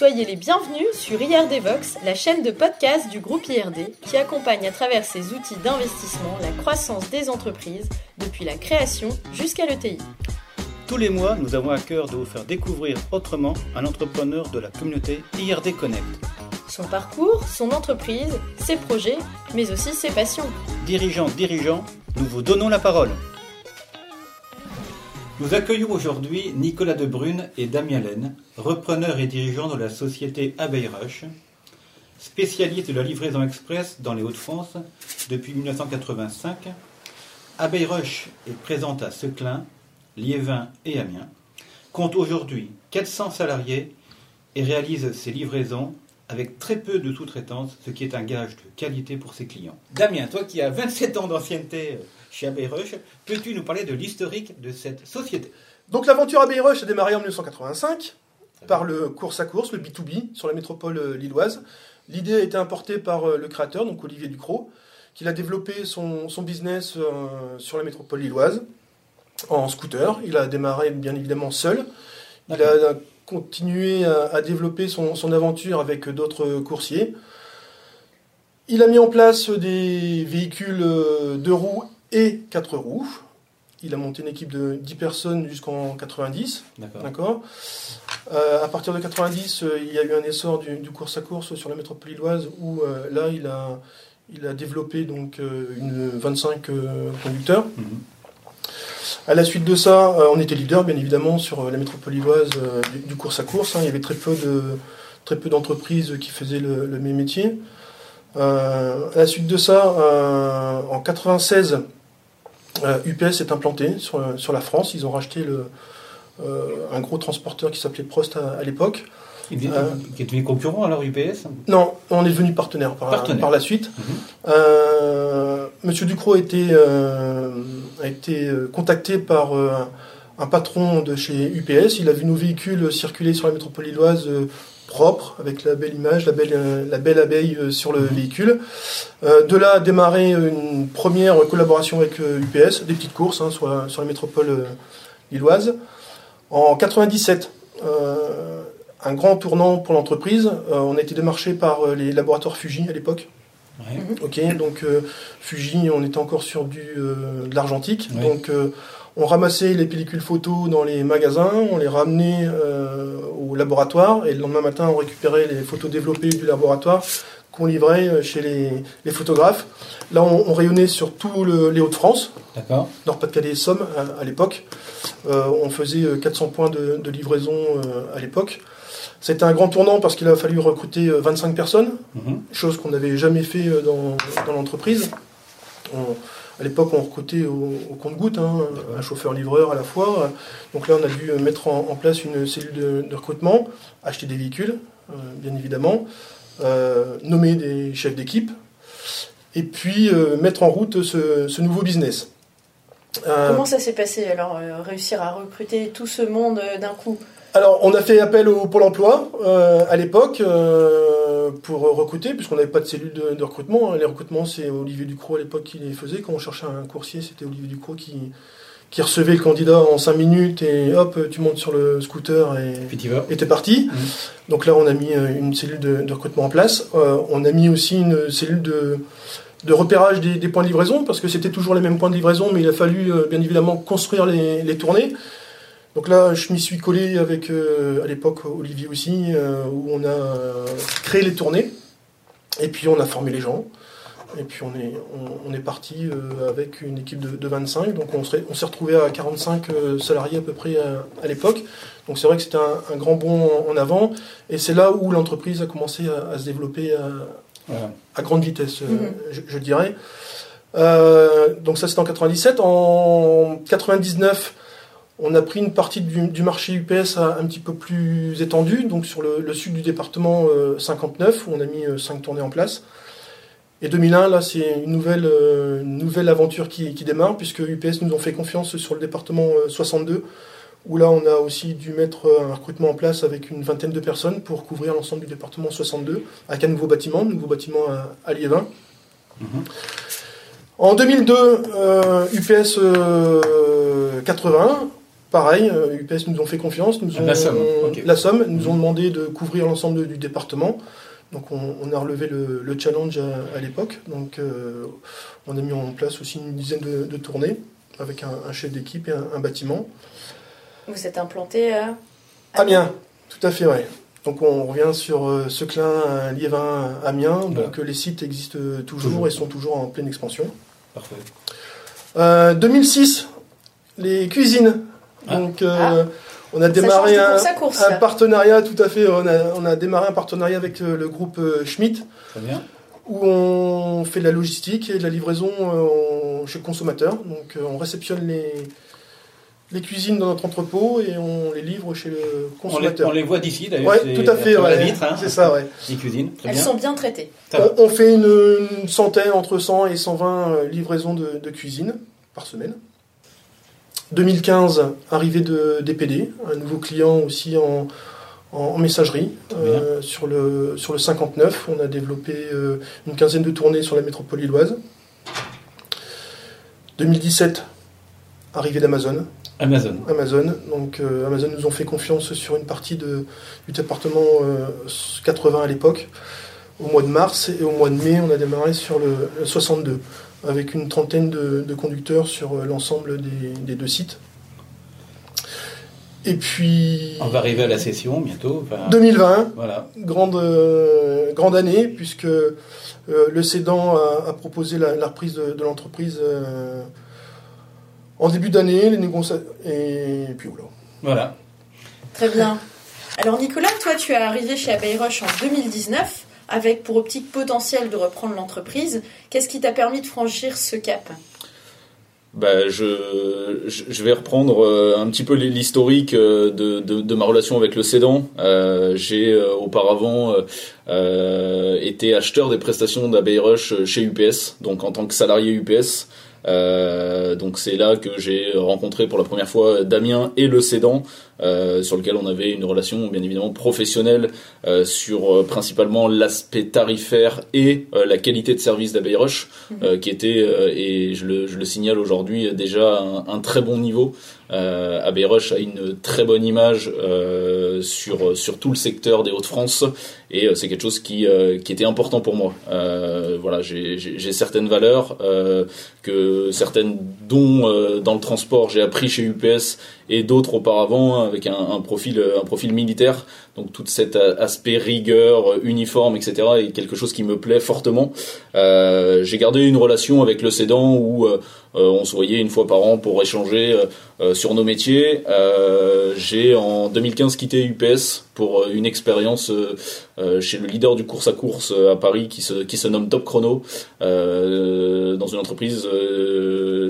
Soyez les bienvenus sur IRD Vox, la chaîne de podcast du groupe IRD qui accompagne à travers ses outils d'investissement la croissance des entreprises depuis la création jusqu'à l'ETI. Tous les mois, nous avons à cœur de vous faire découvrir autrement un entrepreneur de la communauté IRD Connect. Son parcours, son entreprise, ses projets, mais aussi ses passions. Dirigeants, dirigeants, nous vous donnons la parole. Nous accueillons aujourd'hui Nicolas Debrune et Damien Laine, repreneurs et dirigeants de la société Abeille Rush, spécialiste de la livraison express dans les Hauts-de-France depuis 1985. Abeille Rush est présente à Seclin, Liévin et Amiens, compte aujourd'hui 400 salariés et réalise ses livraisons avec très peu de sous-traitance, ce qui est un gage de qualité pour ses clients. Damien, toi qui as 27 ans d'ancienneté chez Abbey Rush, peux-tu nous parler de l'historique de cette société? Donc l'aventure Abbey Rush a démarré en 1985 par le course à course, le B2B, sur la métropole euh, lilloise. L'idée a été importée par euh, le créateur, donc Olivier Ducrot, qui a développé son, business euh, sur la métropole lilloise en scooter. Il a démarré bien évidemment seul. Il a continué à, développer son, son, aventure avec d'autres coursiers. Il a mis en place des véhicules deux roues et 4 roues. Il a monté une équipe de 10 personnes jusqu'en 90. D'accord. Euh, à partir de 90, euh, il y a eu un essor du, course à course sur la métropole lilloise où euh, là, il a, il a développé donc une 25 conducteurs. Mhm. À la suite de ça, on était leader, bien évidemment, sur la métropole lilloise du, course à course. Hein. Il y avait très peu de très peu d'entreprises qui faisaient le, le même métier. à la suite de ça, en 96, UPS euh, est implanté sur, sur, la France. Ils ont racheté le, euh, un gros transporteur qui s'appelait Prost à, l'époque. Qui est devenu concurrent alors UPS Non, on est devenu partenaire par, par la suite. Mhm. Euh, Monsieur Ducrot a été, a été contacté par un patron de chez UPS. Il a vu nos véhicules circuler sur la métropole lilloise propre, avec la belle image, la belle, euh, la belle abeille euh, sur le véhicule. Euh, de là a démarré une première collaboration avec UPS, des petites courses hein, sur, la, sur, la, métropole lilloise. En 97, un grand tournant pour l'entreprise. on a été démarché par les laboratoires Fuji à l'époque. Ok, donc Fuji, on était encore sur du, de l'argentique. Donc on ramassait les pellicules photos dans les magasins, on les ramenait euh, au laboratoire et le lendemain matin on récupérait les photos développées du laboratoire qu'on livrait euh, chez les, photographes. Là on, rayonnait sur tout les Hauts-de-France, Nord-Pas-de-Calais et Somme à, l'époque. Euh, on faisait 400 points de, livraison à l'époque. C'était un grand tournant parce qu'il a fallu recruter 25 personnes, mhm. chose qu'on n'avait jamais fait dans, dans l'entreprise. À l'époque, on recrutait au, compte-goutte, hein, un chauffeur-livreur à la fois. Donc là, on a dû mettre en, place une cellule de, recrutement, acheter des véhicules, euh, bien évidemment, euh, nommer des chefs d'équipe, et puis euh, mettre en route ce, nouveau business. Comment ça s'est passé alors, réussir à recruter tout ce monde d'un coup? Alors, on a fait appel au Pôle emploi euh, à l'époque euh, pour recruter, puisqu'on n'avait pas de cellule de, recrutement. Les recrutements, c'est Olivier Ducrot à l'époque qui les faisait. Quand on cherchait un coursier, c'était Olivier Ducrot qui, qui recevait le candidat en 5 minutes et hop, tu montes sur le scooter et t'es parti. Mmh. Donc là, on a mis euh, une cellule de, recrutement en place. on a mis aussi une cellule de, de repérage des, points de livraison, parce que c'était toujours les mêmes points de livraison, mais il a fallu bien évidemment construire les, les tournées. Donc là, je m'y suis collé avec, euh, à l'époque, Olivier aussi, euh, où on a euh, créé les tournées, et puis on a formé les gens, et puis on est, on, est parti avec une équipe de, 25, donc on s'est on retrouvé à 45 salariés à peu près à, l'époque. Donc c'est vrai que c'était un, grand bond en, avant, et c'est là où l'entreprise a commencé à, se développer à, grande vitesse, mhm. je, je, dirais. donc ça c'était en 97. En 99, on a pris une partie du, marché UPS un petit peu plus étendu, donc sur le, sud du département 59, euh, où on a mis 5 euh, tournées en place. Et 2001, là, c'est une nouvelle, euh, nouvelle aventure qui, démarre, puisque UPS nous ont fait confiance sur le département 62, où là, on a aussi dû mettre un recrutement en place avec une vingtaine de personnes pour couvrir l'ensemble du département 62, avec un nouveau bâtiment, un nouveau bâtiment à, Liévin. Mhm. En 2002, UPS 80, pareil, UPS nous ont fait confiance, nous ont, la Somme, la Somme, nous ont demandé de couvrir l'ensemble du département. Donc on, a relevé le, challenge à, l'époque. Donc on a mis en place aussi une dizaine de, tournées avec un, chef d'équipe et un, bâtiment. Vous êtes implanté à Amiens, tout à fait, ouais. Donc on revient sur euh, Seclin, Liévin, Amiens. Donc les sites existent toujours, et sont toujours en pleine expansion. Parfait. 2006, euh, les cuisines. Ah. Donc euh, ah. on a démarré un, partenariat, tout à fait. On a, démarré un partenariat avec le groupe Schmitt. Où on fait de la logistique et de la livraison chez le consommateur. Donc on réceptionne les, les cuisines dans notre entrepôt et on les livre chez le consommateur. On les, voit d'ici d'ailleurs. Oui, tout à fait. Hein. c'est ça, ouais. Les cuisines. Elles sont bien traitées. On, fait une, centaine, entre 100 et 120 euh, livraisons de, cuisine par semaine. 2015, arrivée de DPD, un nouveau client aussi en, en, messagerie. Euh, sur, le, sur le 59, on a développé euh, une quinzaine de tournées sur la métropole illoise. 2017, arrivée d'Amazon. Amazon. Amazon. Donc euh, Amazon nous ont fait confiance sur une partie de, du département 80 euh, à l'époque, au mois de mars, et au mois de mai, on a démarré sur le, 62, avec une trentaine de, conducteurs sur euh, l'ensemble des, deux sites. Et puis. On va arriver à la session bientôt. 2020. Voilà. Grande, grande année, puisque le cédant a, proposé la, reprise de, l'entreprise en début d'année, les négociations. Et puis voilà. Voilà. Très bien. Alors Nicolas, toi tu es arrivé chez Abbey Rush en 2019 avec pour optique potentielle de reprendre l'entreprise. Qu'est-ce qui t'a permis de franchir ce cap? Bah, je, vais reprendre euh, un petit peu l'historique euh, de, ma relation avec le cédant. Euh, j'ai auparavant été acheteur des prestations d'Abbey Rush chez UPS, donc en tant que salarié UPS. Euh, donc c'est là que j'ai rencontré pour la première fois Damien et le cédant, euh, sur lequel on avait une relation bien évidemment professionnelle euh, sur euh, principalement l'aspect tarifaire et euh, la qualité de service d'Abbey Rush, mhm. qui était, et je le, je le signale aujourd'hui, déjà un, un, très bon niveau. Euh, Abbey Rush a une très bonne image sur, sur tout le secteur des Hauts-de-France et c'est quelque chose qui, qui était important pour moi. voilà, j'ai certaines valeurs que certaines dont dans le transport j'ai appris chez UPS et d'autres auparavant avec un, un, profil un profil militaire donc tout cet aspect rigueur uniforme etc est quelque chose qui me plaît fortement euh, j'ai gardé une relation avec le cédant où euh, euh, on se voyait une fois par an pour échanger euh, sur nos métiers. Euh, j'ai en 2015 quitté UPS pour une expérience chez le leader du course à course à Paris qui se, qui se nomme Top Chrono, dans une entreprise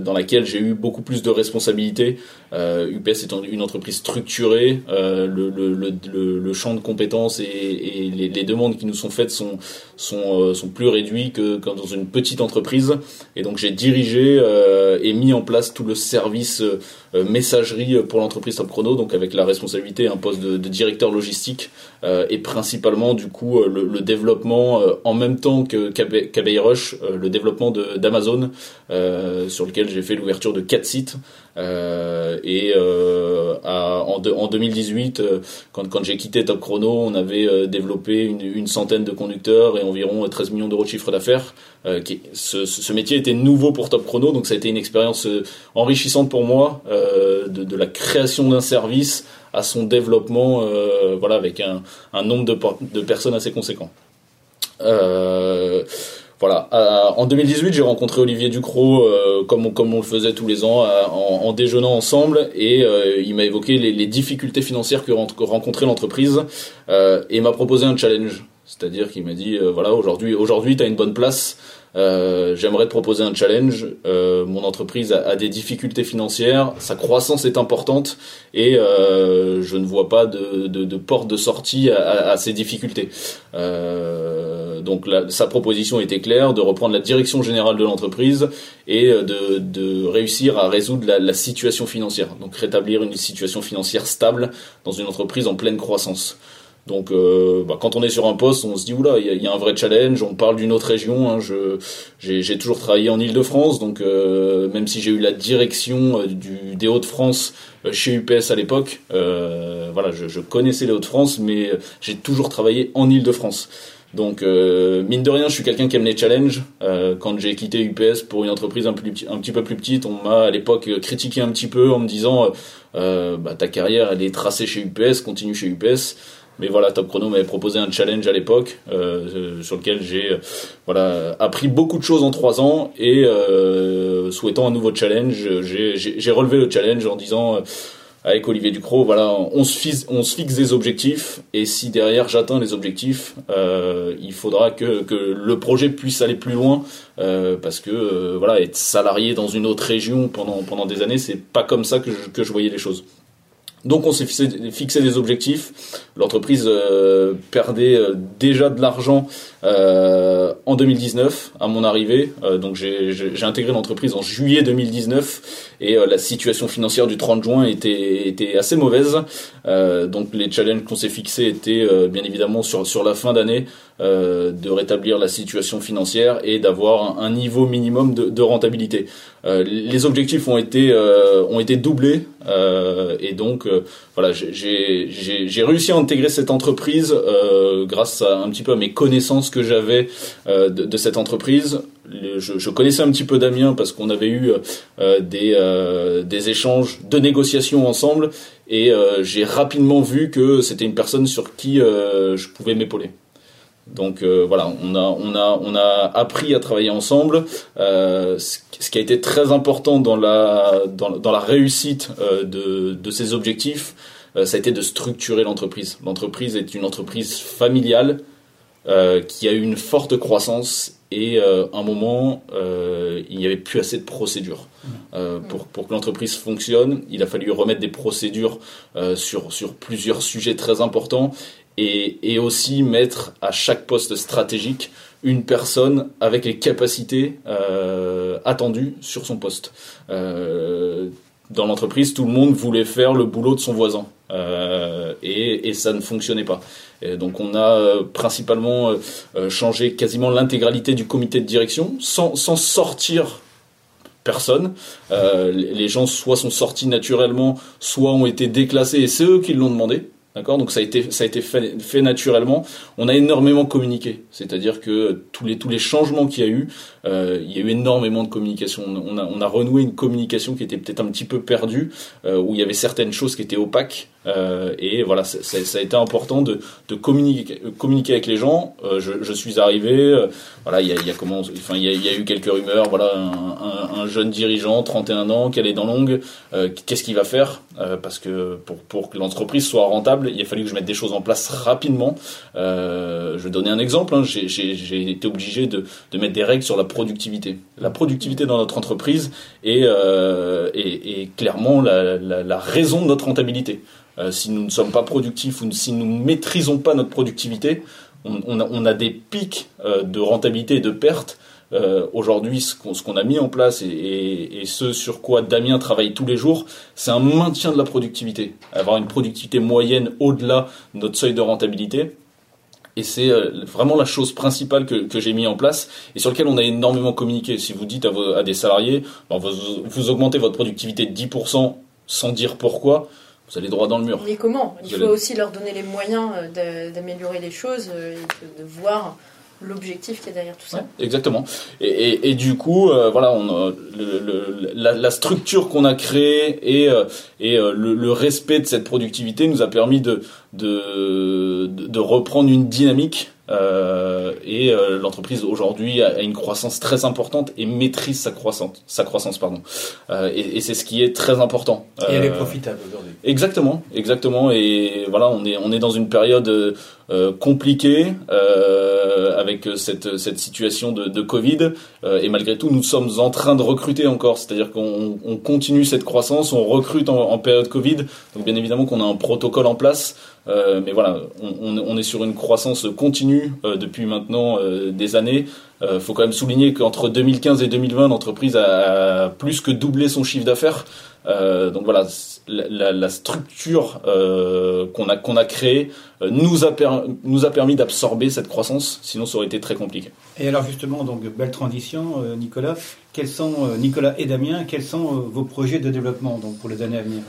dans laquelle j'ai eu beaucoup plus de responsabilités. UPS étant une entreprise structurée, le, le, le, champ de compétences et, les, demandes qui nous sont faites sont, sont, sont plus réduits que, dans une petite entreprise. Et donc j'ai dirigé et mis en place tout le service euh, messagerie pour l'entreprise Top Chrono, donc avec la responsabilité un poste de, directeur logistique euh, et principalement du coup euh, le, développement en même temps que qu'Abbey Rush, le développement d'Amazon sur lequel j'ai fait l'ouverture de quatre sites et en, en, 2018 quand, j'ai quitté Top Chrono on avait développé une, centaine de conducteurs et environ 13 millions d'euros de chiffre d'affaires ce, métier était nouveau pour Top Chrono donc ça a été une expérience enrichissante pour moi euh, de, la création d'un service à son développement, euh, voilà, avec un, nombre de, personnes assez conséquent. Euh, voilà. en 2018, j'ai rencontré Olivier Ducrot, comme, on, comme on le faisait tous les ans, en, déjeunant ensemble, et il m'a évoqué les, difficultés financières que rencontrait l'entreprise, et m'a proposé un challenge. C'est-à-dire qu'il m'a dit, voilà, aujourd'hui, aujourd'hui, tu as une bonne place, euh, j'aimerais te proposer un challenge. Euh, mon entreprise a, des difficultés financières, sa croissance est importante et euh, je ne vois pas de, de, porte de sortie à, ces difficultés. donc sa proposition était claire de reprendre la direction générale de l'entreprise et de, de, réussir à résoudre la, la situation financière. Donc rétablir une situation financière stable dans une entreprise en pleine croissance. Donc, euh, bah, quand on est sur un poste, on se dit oula, il y, y a un vrai challenge. On parle d'une autre région. Hein, je j'ai toujours travaillé en Île-de-France, donc euh, même si j'ai eu la direction euh, du des Hauts-de-France euh, chez UPS à l'époque, euh, voilà, je, je connaissais les Hauts-de-France, mais euh, j'ai toujours travaillé en Île-de-France. Donc, euh, mine de rien, je suis quelqu'un qui aime les challenges. Euh, quand j'ai quitté UPS pour une entreprise un, plus, un petit peu plus petite, on m'a à l'époque critiqué un petit peu en me disant euh, bah, ta carrière elle est tracée chez UPS, continue chez UPS. Mais voilà, Top Chrono m'avait proposé un challenge à l'époque euh, euh, sur lequel j'ai euh, voilà appris beaucoup de choses en trois ans et souhaitant un nouveau challenge, j'ai- relevé le challenge en disant avec Olivier Ducrot, voilà, on se fixe, on fixe des objectifs et si derrière j'atteins les objectifs, il faudra que, le projet puisse aller plus loin parce que voilà, être salarié dans une autre région pendant pendant des années, c'est pas comme ça que que je voyais les choses. Donc on s'est fixé, des objectifs. L'entreprise euh, perdait euh, déjà de l'argent euh, en 2019 à mon arrivée. Euh, donc j'ai intégré l'entreprise en juillet 2019 et la situation financière du 30 juin était, assez mauvaise. Donc les challenges qu'on s'est fixés étaient bien évidemment sur, sur la fin d'année euh, de rétablir la situation financière et d'avoir un, niveau minimum de, de rentabilité. Euh, les objectifs ont été euh, ont été doublés euh, et donc voilà j'ai- réussi à intégrer cette entreprise grâce à un petit peu à mes connaissances que j'avais de, de cette entreprise. Je, je connaissais un petit peu Damien parce qu'on avait eu euh, des euh, des échanges de négociations ensemble et euh, j'ai rapidement vu que c'était une personne sur qui je pouvais m'épauler. Donc euh, voilà, on a on a on a appris à travailler ensemble. Euh, ce qui a été très important dans la dans, dans la réussite euh, de de ces objectifs, ça a été de structurer l'entreprise. L'entreprise est une entreprise familiale qui a eu une forte croissance et à un moment il n'y avait plus assez de procédures Euh, pour pour que l'entreprise fonctionne. Il a fallu remettre des procédures sur sur plusieurs sujets très importants et, aussi mettre à chaque poste stratégique une personne avec les capacités euh, attendues sur son poste. Euh, dans l'entreprise, tout le monde voulait faire le boulot de son voisin. Euh, et, ça ne fonctionnait pas. Donc on a principalement changé quasiment l'intégralité du comité de direction sans, sortir personne. Les gens soit sont sortis naturellement, soit ont été déclassés et c'est eux qui l'ont demandé. D'accord? Donc ça a été ça a été fait, naturellement. On a énormément communiqué, c'est-à-dire que tous les tous les changements qu'il y a eu, euh, il y a eu énormément de communication. On a on a renoué une communication qui était peut-être un petit peu perdue, euh, où il y avait certaines choses qui étaient opaques. Euh, et voilà, ça, a été important de de communiquer communiquer avec les gens. Euh, je, je suis arrivé, euh, voilà, il y a, y a enfin y a, y a eu quelques rumeurs. Voilà, un, un, un jeune dirigeant, 31 ans, qui allait dans longue, euh, qu'est-ce qu'il va faire? Euh, Parce que pour pour que l'entreprise soit rentable, il a fallu que je mette des choses en place rapidement. Euh, je vais donner un exemple. hein. J'ai- été obligé de, de mettre des règles sur la productivité. La productivité dans notre entreprise est, est, est clairement la, la, la raison de notre rentabilité. Euh, si nous ne sommes pas productifs ou si nous ne maîtrisons pas notre productivité, on, a, des pics euh, de rentabilité et de perte. Euh, Aujourd'hui, ce qu'on a mis en place et, ce sur quoi Damien travaille tous les jours, c'est un maintien de la productivité. Avoir une productivité moyenne au-delà de notre seuil de rentabilité. Et c'est vraiment la chose principale que, j'ai mis en place et sur lequel on a énormément communiqué. Si vous dites à, des salariés, vous, vous augmentez votre productivité de 10% sans dire pourquoi, vous allez droit dans le mur. Mais comment Il Vous faut allez- aussi leur donner les moyens euh, d'a- d'améliorer les choses euh, et de, voir l'objectif qui est derrière tout ça. Ouais, exactement. Et, et, et du coup, euh, voilà, on a le, le- la, la structure qu'on a créée et, euh, et le, le respect de cette productivité nous a permis de, de, de, de reprendre une dynamique. Euh, et euh, l'entreprise aujourd'hui a, a une croissance très importante et maîtrise sa croissance, sa croissance pardon. Euh, et et c'est ce qui est très important. Et elle est Euh, profitable aujourd'hui. Exactement, exactement. Et voilà, on est on est dans une période euh, compliquée euh, avec cette cette situation de, de Covid. Et malgré tout, nous sommes en train de recruter encore. C'est-à-dire qu'on on continue cette croissance, on recrute en, en période Covid. Donc bien évidemment qu'on a un protocole en place. Euh, mais voilà, on, est sur une croissance continue euh, depuis maintenant euh, des années. Euh, faut quand même souligner qu'entre 2015 et 2020, l'entreprise a plus que doublé son chiffre d'affaires. Donc voilà, la, structure qu'on a qu'on a créée nous a nous a permis d'absorber cette croissance. Sinon, ça aurait été très compliqué. Et alors justement, donc belle transition, Nicolas. Quels sont Nicolas et Damien Quels sont vos projets de développement pour les années à venir?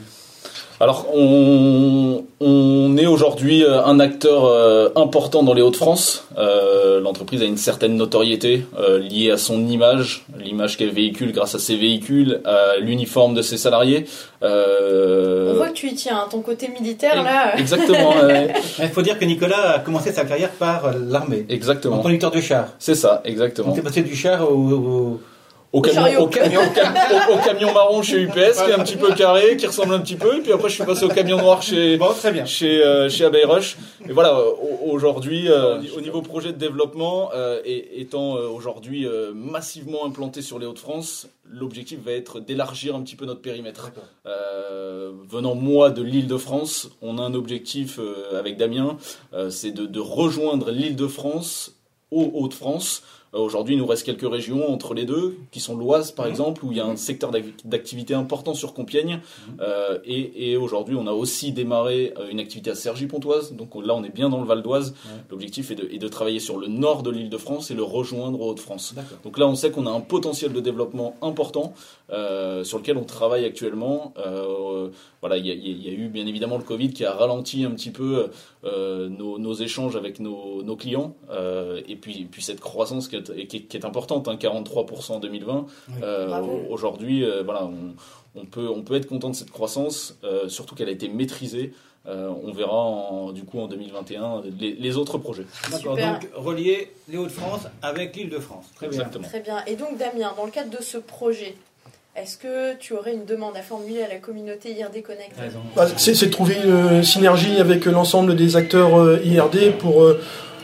Alors, on, on est aujourd'hui euh, un acteur euh, important dans les Hauts-de-France. Euh, L'entreprise a une certaine notoriété euh, liée à son image, l'image qu'elle véhicule grâce à ses véhicules, à l'uniforme de ses salariés. Euh, On voit que tu y tiens, hein, ton côté militaire là. Exactement, Il faut dire que Nicolas a commencé sa carrière par l'armée, en exactement. conducteur de char. C'est ça, exactement. t'es passé du char au, au- Au camion, au, camion, au, cam- au- au camion marron chez UPS, qui est un petit peu carré, qui ressemble un petit peu, et puis après je suis passé au camion noir chez, Bon, très bien. chez euh, chez Abbey Rush. Et voilà, au- aujourd'hui, euh, au niveau projet de développement, euh, et étant euh, aujourd'hui euh, massivement implanté sur les Hauts-de-France, l'objectif va être d'élargir un petit peu notre périmètre. Euh, venant moi de l'Île-de-France, on a un objectif euh, avec Damien, euh, c'est de, de rejoindre l'Île-de-France aux Hauts-de-France. Euh, Aujourd'hui, il nous reste quelques régions entre les deux, qui sont l'Oise par Mhm. exemple, où il y a un secteur d'ac- d'activité important sur Compiègne. Euh, et et aujourd'hui, on a aussi démarré euh, une activité à Cergy-Pontoise. Donc là, on est bien dans le Val d'Oise. L'objectif est de, est de travailler sur le nord de l'Île-de-France et le rejoindre aux Hauts-de-France. Donc là, on sait qu'on a un potentiel de développement important euh, sur lequel on travaille actuellement. Euh, voilà, il y, a- il y a eu bien évidemment le Covid qui a ralenti un petit peu euh, nos, nos échanges avec nos, nos clients euh, et puis, puis cette croissance qui est, et qui est, qui est importante, hein, 43% en 2020. Oui. Euh. Aujourd'hui, euh, voilà, on, on peut, on peut être content de cette croissance, euh, surtout qu'elle a été maîtrisée. Euh, on verra en- du coup en 2021 les, les autres projets. D'accord. Super. Donc relier les Hauts-de-France avec l'Île-de-France. Très bien. Exactement. Très bien. Et donc Damien, dans le cadre de ce projet, est-ce que tu aurais une demande à formuler à la communauté IRD Connect. Bah, c'est c'est de trouver une synergie avec l'ensemble des acteurs euh, IRD pour euh,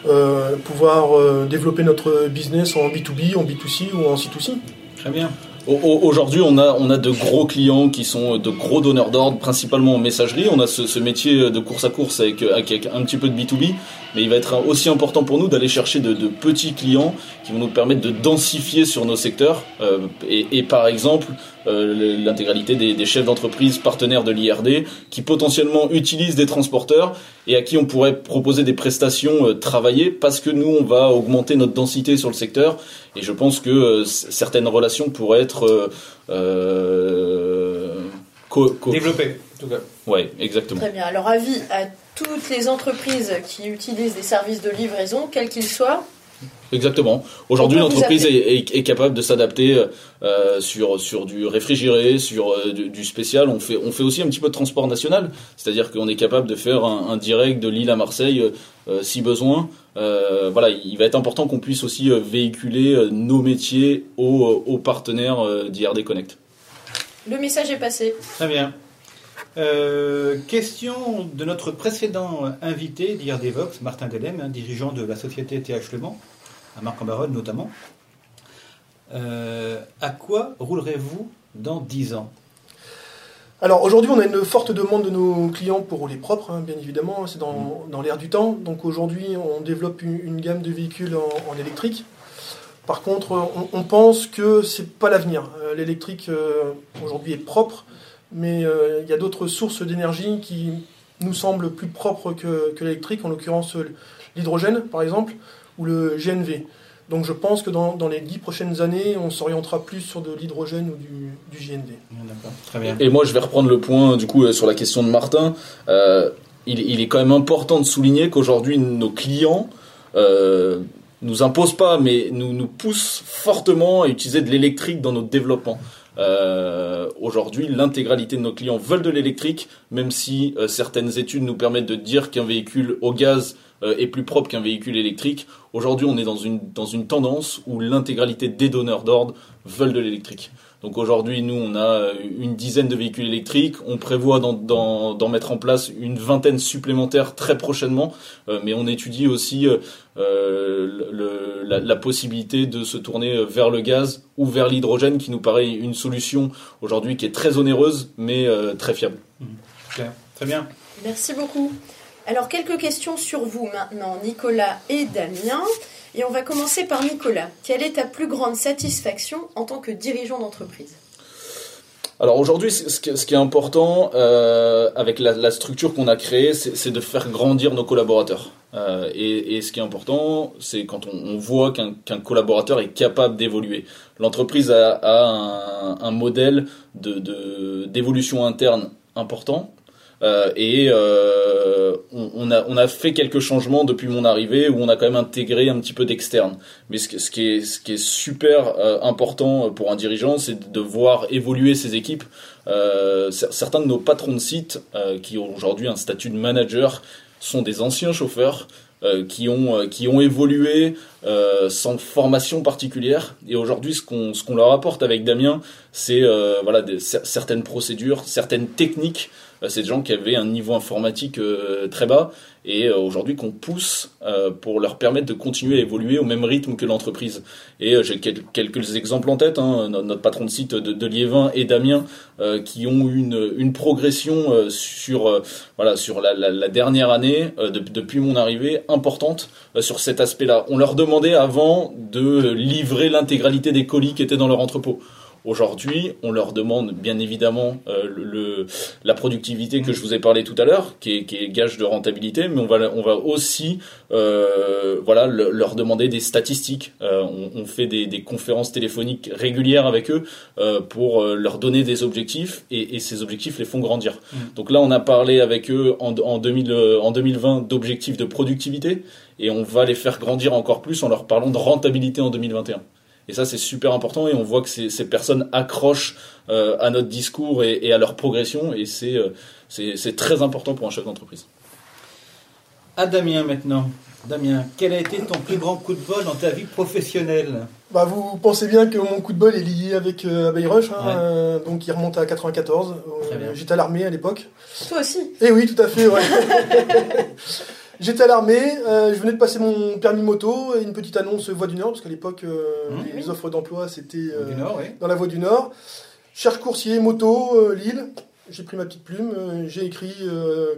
euh, pouvoir euh, développer notre business en B2B, en B2C ou en C2C. Très bien. Au- au- Aujourd'hui, on a, on a de gros clients qui sont de gros donneurs d'ordre, principalement en messagerie. On a ce, ce métier de course à course avec, avec, avec un petit peu de B2B, mais il va être aussi important pour nous d'aller chercher de, de petits clients qui vont nous permettre de densifier sur nos secteurs. Euh, et, et par exemple, euh, l'intégralité des, des chefs d'entreprise partenaires de l'IRD qui potentiellement utilisent des transporteurs et à qui on pourrait proposer des prestations euh, travaillées parce que nous, on va augmenter notre densité sur le secteur. Et je pense que euh, certaines relations pourraient être euh, euh, co- co- Développer. En tout cas. Ouais, exactement. Très bien. Alors avis à toutes les entreprises qui utilisent des services de livraison, quels qu'ils soient. Exactement. Aujourd'hui, l'entreprise est, appeler. est- est capable de s'adapter euh, sur sur du réfrigéré, sur euh, du, du spécial. On fait on fait aussi un petit peu de transport national, c'est-à-dire qu'on est capable de faire un, un direct de Lille à Marseille euh, euh, si besoin. Euh, voilà, il va être important qu'on puisse aussi euh, véhiculer euh, nos métiers aux, aux partenaires euh, d'IRD Connect. Le message est passé. Très bien. Euh, question de notre précédent invité d'IRD Vox, Martin Delem, hein, dirigeant de la société TH Le Mans, à Marc-en-Baronne notamment. Euh, à quoi roulerez-vous dans 10 ans? Alors aujourd'hui, on a une forte demande de nos clients pour rouler propre, hein, bien évidemment, c'est dans, dans l'air du temps. Donc aujourd'hui, on développe une, une gamme de véhicules en, en électrique. Par contre, on, on pense que c'est pas l'avenir. Euh, L'électrique euh, aujourd'hui est propre, mais euh, il y a d'autres sources d'énergie qui nous semblent plus propres que, que l'électrique, en l'occurrence l'hydrogène par exemple, ou le GNV. Donc je pense que dans, dans les dix prochaines années, on s'orientera plus sur de l'hydrogène ou du, du GNV. D'accord, très bien. Et moi, je vais reprendre le point du coup euh, sur la question de Martin. Euh, il, il est quand même important de souligner qu'aujourd'hui, nos clients euh, nous imposent pas, mais nous nous poussent fortement à utiliser de l'électrique dans notre développement. Euh, Aujourd'hui, l'intégralité de nos clients veulent de l'électrique, même si euh, certaines études nous permettent de dire qu'un véhicule au gaz euh, est plus propre qu'un véhicule électrique. Aujourd'hui, on est dans une, dans une tendance où l'intégralité des donneurs d'ordre veulent de l'électrique. Donc aujourd'hui, nous, on a euh, une dizaine de véhicules électriques. On prévoit d'en, mettre en place une vingtaine supplémentaires très prochainement. Euh, mais on étudie aussi euh, le, la, la possibilité de se tourner vers le gaz ou vers l'hydrogène, qui nous paraît une solution aujourd'hui qui est très onéreuse, mais euh, très fiable. Claire. Très bien. Merci beaucoup. Alors, quelques questions sur vous maintenant, Nicolas et Damien. Et on va commencer par Nicolas. Quelle est ta plus grande satisfaction en tant que dirigeant d'entreprise? Alors aujourd'hui, ce qui est important euh, avec la, structure qu'on a créée, c'est de faire grandir nos collaborateurs. Euh, et, ce qui est important, c'est quand on, voit qu'un collaborateur est capable d'évoluer. L'entreprise a, un, modèle d'évolution interne important euh, et euh, on, a, on a fait quelques changements depuis mon arrivée où on a quand même intégré un petit peu d'externe. Mais ce, ce, qui est, ce qui est super euh, important pour un dirigeant, c'est de voir évoluer ses équipes. Euh, certains de nos patrons de site qui ont aujourd'hui un statut de manager sont des anciens chauffeurs. qui ont qui ont évolué sans formation particulière et aujourd'hui ce qu'on ce qu'on leur apporte avec Damien c'est voilà certaines procédures certaines techniques euh, c'est des gens qui avaient un niveau informatique euh, très bas et euh, aujourd'hui qu'on pousse pour leur permettre de continuer à évoluer au même rythme que l'entreprise. Et j'ai quelques exemples en tête, hein, notre patron de site de, de Liévin et Damien qui ont une, une progression sur voilà sur la, la, la dernière année depuis mon arrivée importante sur cet aspect-là. On leur demandait avant de livrer l'intégralité des colis qui étaient dans leur entrepôt. Aujourd'hui, on leur demande bien évidemment euh, le, la productivité que je vous ai parlé tout à l'heure, qui est, qui est, gage de rentabilité, mais on va, on va aussi euh, voilà, leur demander des statistiques. Euh, on, on, fait des, des, conférences téléphoniques régulières avec eux pour leur donner des objectifs et, et, ces objectifs les font grandir. Mmh. Donc là, on a parlé avec eux en, en, 2000, en 2020 d'objectifs de productivité et on va les faire grandir encore plus en leur parlant de rentabilité en 2021. Et ça, c'est super important et on voit que ces, ces personnes accrochent euh, à notre discours et, et, à leur progression et c'est euh, c'est très important pour un chef d'entreprise. À Damien maintenant. Damien, quel a été ton plus grand coup de bol dans ta vie professionnelle? Bah, Vous pensez bien que mon coup de bol est lié avec euh, hein, euh, donc il remonte à 94. Euh, J'étais à l'armée à l'époque. Toi aussi Eh oui, tout à fait, ouais. J'étais à l'armée, euh, je venais de passer mon permis moto et une petite annonce Voie du Nord, parce qu'à l'époque, euh, mmh. les offres d'emploi, c'était euh, dans la Voie du Nord. Cherche coursier, moto, Lille. J'ai pris ma petite plume, j'ai écrit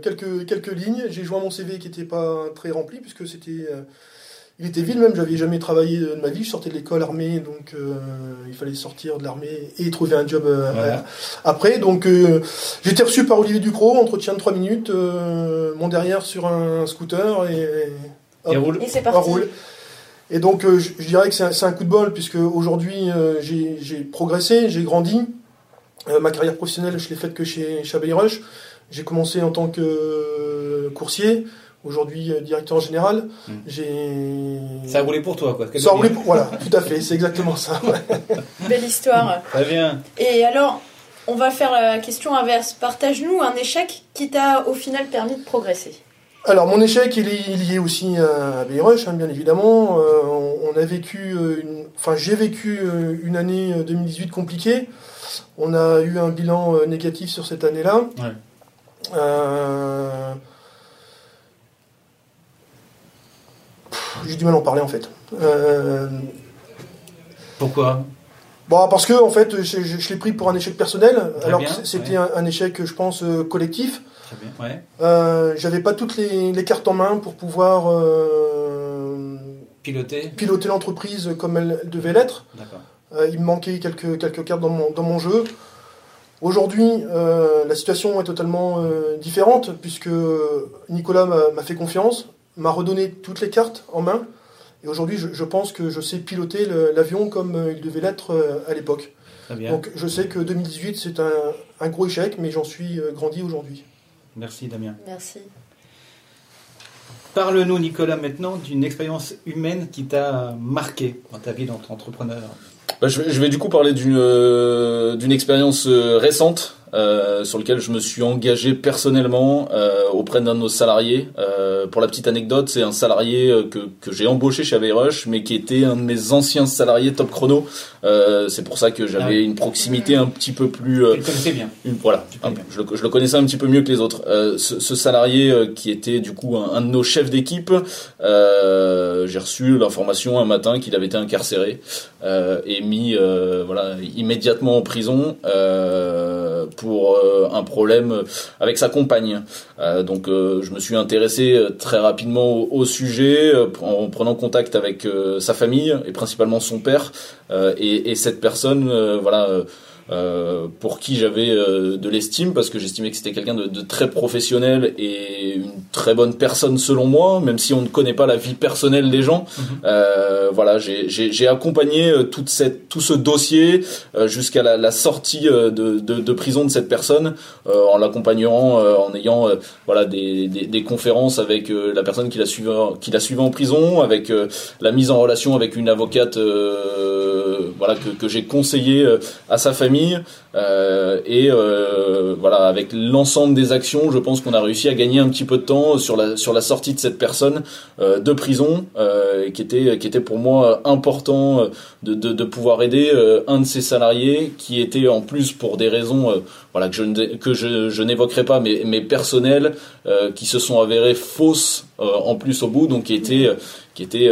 quelques, quelques lignes, j'ai joint mon CV qui n'était pas très rempli, puisque c'était il était vide même, j'avais jamais travaillé de ma vie, je sortais de l'école armée, donc euh, il fallait sortir de l'armée et trouver un job euh, après. Donc euh, j'ai été reçu par Olivier Ducrot, entretien de 3 minutes, mon derrière sur un scooter et, et, roule. et c'est parti. Et donc je, dirais que c'est un, coup de bol puisque aujourd'hui j'ai progressé, j'ai grandi. ma carrière professionnelle, je l'ai faite que chez Chabay Rush. J'ai commencé en tant que coursier aujourd'hui euh, directeur général. Hmm. J'ai. Ça a roulé pour toi, quoi. Ça a roulé pour. Voilà, tout à fait, c'est exactement ça. Belle histoire. Très bien. Et alors, on va faire la question inverse. Partage-nous un échec qui t'a au final permis de progresser. Alors mon échec il est lié aussi à Bayrush, hein, bien évidemment. Euh, on, a vécu, euh, une... enfin j'ai vécu une année 2018 compliquée. On a eu un bilan négatif sur cette année-là. Ouais. J'ai du mal à en parler en fait. Euh, Pourquoi Bon, parce que en fait, je, je, l'ai pris pour un échec personnel, alors que c'était un, échec, je pense, euh, collectif. Très bien, ouais. Euh, J'avais pas toutes les, les, cartes en main pour pouvoir euh, piloter, piloter l'entreprise comme elle, devait l'être. Euh, il me manquait quelques, quelques cartes dans mon, dans mon jeu. Aujourd'hui, la situation est totalement différente puisque Nicolas m'a fait confiance m'a redonné toutes les cartes en main. Et aujourd'hui, je, pense que je sais piloter l'avion comme euh, il devait l'être euh, à l'époque. Donc je sais que 2018, c'est un, gros échec, mais j'en suis euh, grandi aujourd'hui. Merci Damien. Merci. Parle-nous, Nicolas, maintenant d'une expérience humaine qui t'a marqué dans ta vie d'entrepreneur. Bah, je, vais, je, vais, du coup parler d'une d'une expérience récente euh, sur lequel je me suis engagé personnellement euh, auprès d'un de nos salariés. Euh, pour la petite anecdote, c'est un salarié que, que j'ai embauché chez Averush, mais qui était un de mes anciens salariés top chrono. C'est pour ça que j'avais ah une proximité un petit peu plus. tu le connaissais bien. Une, voilà, je, le, je, le, connaissais un petit peu mieux que les autres. Ce, ce, salarié qui était du coup un, un de nos chefs d'équipe, j'ai reçu l'information un matin qu'il avait été incarcéré et mis voilà immédiatement en prison pour euh, un problème avec sa compagne. Euh, donc euh, je me suis intéressé très rapidement au, sujet en prenant contact avec sa famille et principalement son père et, et cette personne voilà euh, pour qui j'avais euh, de l'estime parce que j'estimais que c'était quelqu'un de, de, très professionnel et une très bonne personne selon moi, même si on ne connaît pas la vie personnelle des gens. Mhm. Euh, voilà, j'ai accompagné euh, toute cette, tout ce dossier jusqu'à la, la, sortie de, de, de, prison de cette personne en l'accompagnant, en ayant voilà des, des, des, conférences avec la personne qui la qui la suivait en prison, avec la mise en relation avec une avocate voilà que, que j'ai conseillé à sa famille euh, et euh, voilà avec l'ensemble des actions je pense qu'on a réussi à gagner un petit peu de temps sur la sortie de cette personne euh, de prison qui était pour moi important de, pouvoir aider un de ses salariés qui était en plus pour des raisons que je que je, je n'évoquerai pas mais personnelles qui se sont avérées fausses en plus au bout donc qui était qui était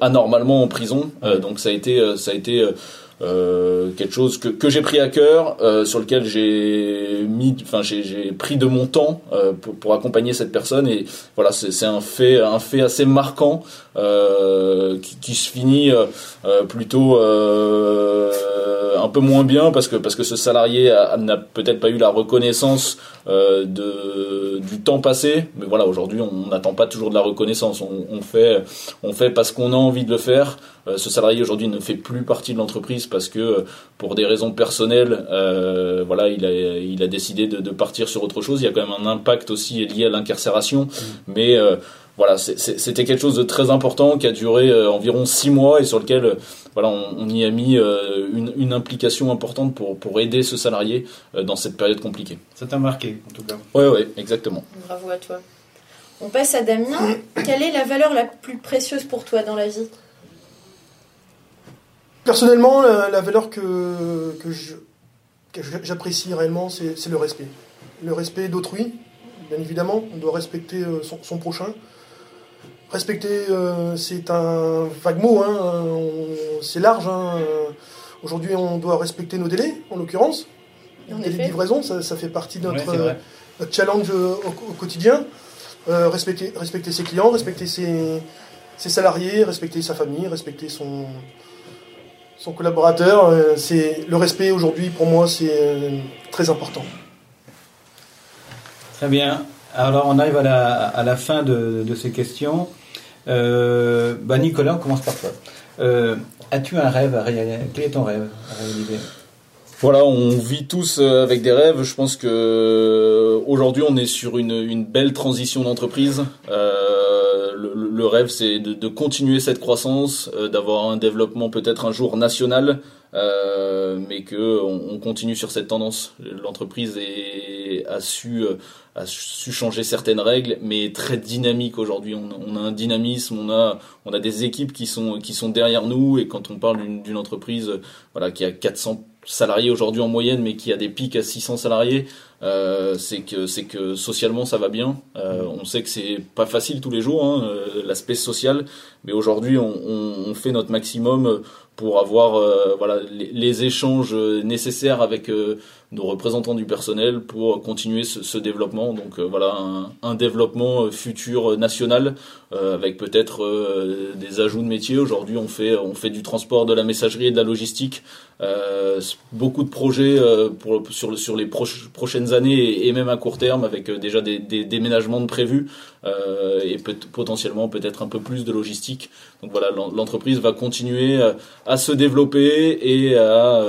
anormalement en prison. Donc ça a été ça a été euh, quelque chose que, que j'ai pris à cœur, euh, sur lequel j'ai mis, enfin j'ai pris de mon temps euh, pour, accompagner cette personne. Et voilà c'est un fait un fait assez marquant qui, se finit plutôt un peu moins bien parce que parce que ce salarié n'a peut-être pas eu la reconnaissance de du temps passé, mais voilà aujourd'hui on n'attend pas toujours de la reconnaissance, on, on fait on fait parce qu'on a envie de le faire. ce salarié aujourd'hui ne fait plus partie de l'entreprise parce que pour des raisons personnelles, euh, voilà, il a, il a décidé de, partir sur autre chose. Il y a quand même un impact aussi lié à l'incarcération, mm. mais euh, voilà, c'était quelque chose de très important qui a duré euh, environ six mois et sur lequel voilà, on, y a mis une, implication importante pour, pour aider ce salarié dans cette période compliquée. Ça t'a marqué, en tout cas. Oui, oui, exactement. Bravo à toi. On passe à Damien. Quelle est la valeur la plus précieuse pour toi dans la vie? Personnellement, la, valeur que, que j'apprécie réellement, c'est le respect. Le respect d'autrui, bien évidemment. On doit respecter euh, son, prochain. Respecter, euh, c'est un vague mot, hein, c'est large. Hein. Aujourd'hui, on doit respecter nos délais, en l'occurrence. Les délais de livraison, ça, fait partie de notre, challenge au, quotidien. Euh, respecter, respecter ses clients, respecter ses, ses salariés, respecter sa famille, respecter son, son collaborateur. Euh, c'est le respect aujourd'hui pour moi c'est euh, très important. Très bien. Alors on arrive à la, à la fin de, de, ces questions. Euh, bah Nicolas, on commence par toi. As-tu un rêve à réaliser Quel est ton rêve à réaliser? Voilà, on vit tous avec des rêves. Je pense que aujourd'hui, on est sur une, une belle transition d'entreprise. Euh, le, rêve, c'est de, continuer cette croissance, euh, d'avoir un développement peut-être un jour national, euh, mais que on, continue sur cette tendance. L'entreprise a su a su changer certaines règles, mais très dynamique aujourd'hui. On, a un dynamisme, on a on a des équipes qui sont qui sont derrière nous, et quand on parle d'une entreprise, voilà, qui a 400 salariés aujourd'hui en moyenne, mais qui a des pics à 600 salariés, euh, c'est que c'est que socialement ça va bien. Euh, on sait que c'est pas facile tous les jours, hein, euh, l'aspect social, mais aujourd'hui on, on, fait notre maximum pour avoir euh, voilà les, les, échanges nécessaires avec nos représentants du personnel pour continuer ce, ce développement. Donc voilà un, un, développement futur national avec peut-être des ajouts de métiers. Aujourd'hui on fait on fait du transport, de la messagerie et de la logistique. beaucoup de projets pour sur sur les prochaines années et, même à court terme avec euh, déjà des, déménagements de prévus euh, et peut, potentiellement peut-être un peu plus de logistique. Donc voilà, l'entreprise va continuer euh, à, se développer et à,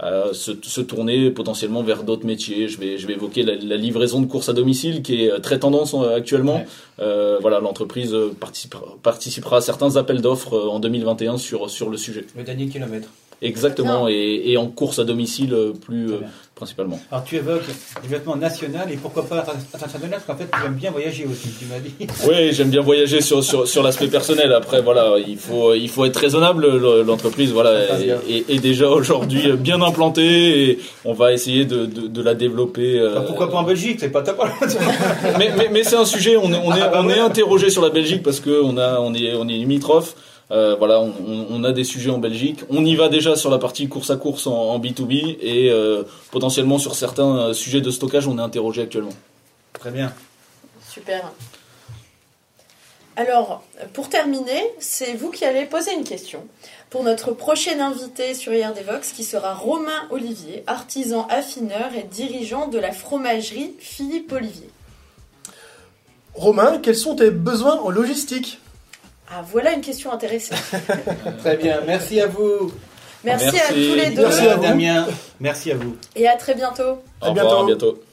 se, tourner potentiellement vers d'autres métiers. Je vais, je vais évoquer la, livraison de courses à domicile qui est très tendance actuellement. voilà, l'entreprise participera, participera, à certains appels d'offres en 2021 sur, sur le sujet. Le dernier kilomètre. Exactement, et, et, en course à domicile plus, principalement. Alors tu évoques développement national et pourquoi pas international parce qu'en fait tu aimes bien voyager aussi, tu m'as dit. Oui, j'aime bien voyager sur, sur, sur l'aspect personnel. Après voilà, il faut il faut être raisonnable. L'entreprise voilà est, est, déjà aujourd'hui bien implantée et on va essayer de, de, de la développer. Euh... pourquoi pas en Belgique C'est pas ta mais mais, mais c'est un sujet. On est on est ah, bah on est interrogé sur la Belgique parce que on a on est on est limitrophe. Euh, voilà, on, on, a des sujets en Belgique. On y va déjà sur la partie course à course en, en B2B et euh, potentiellement sur certains euh, sujets de stockage, on est interrogé actuellement. Très bien. Super. Alors, pour terminer, c'est vous qui allez poser une question. pour notre prochain invité sur IRD Vox qui sera Romain Olivier, artisan affineur et dirigeant de la fromagerie Philippe Olivier. Romain, quels sont tes besoins en logistique? Ah, voilà une question intéressante. Très bien, merci à vous. Merci, à tous les deux Merci à. Damien, merci à vous. et à très bientôt. Au À bientôt. à bientôt.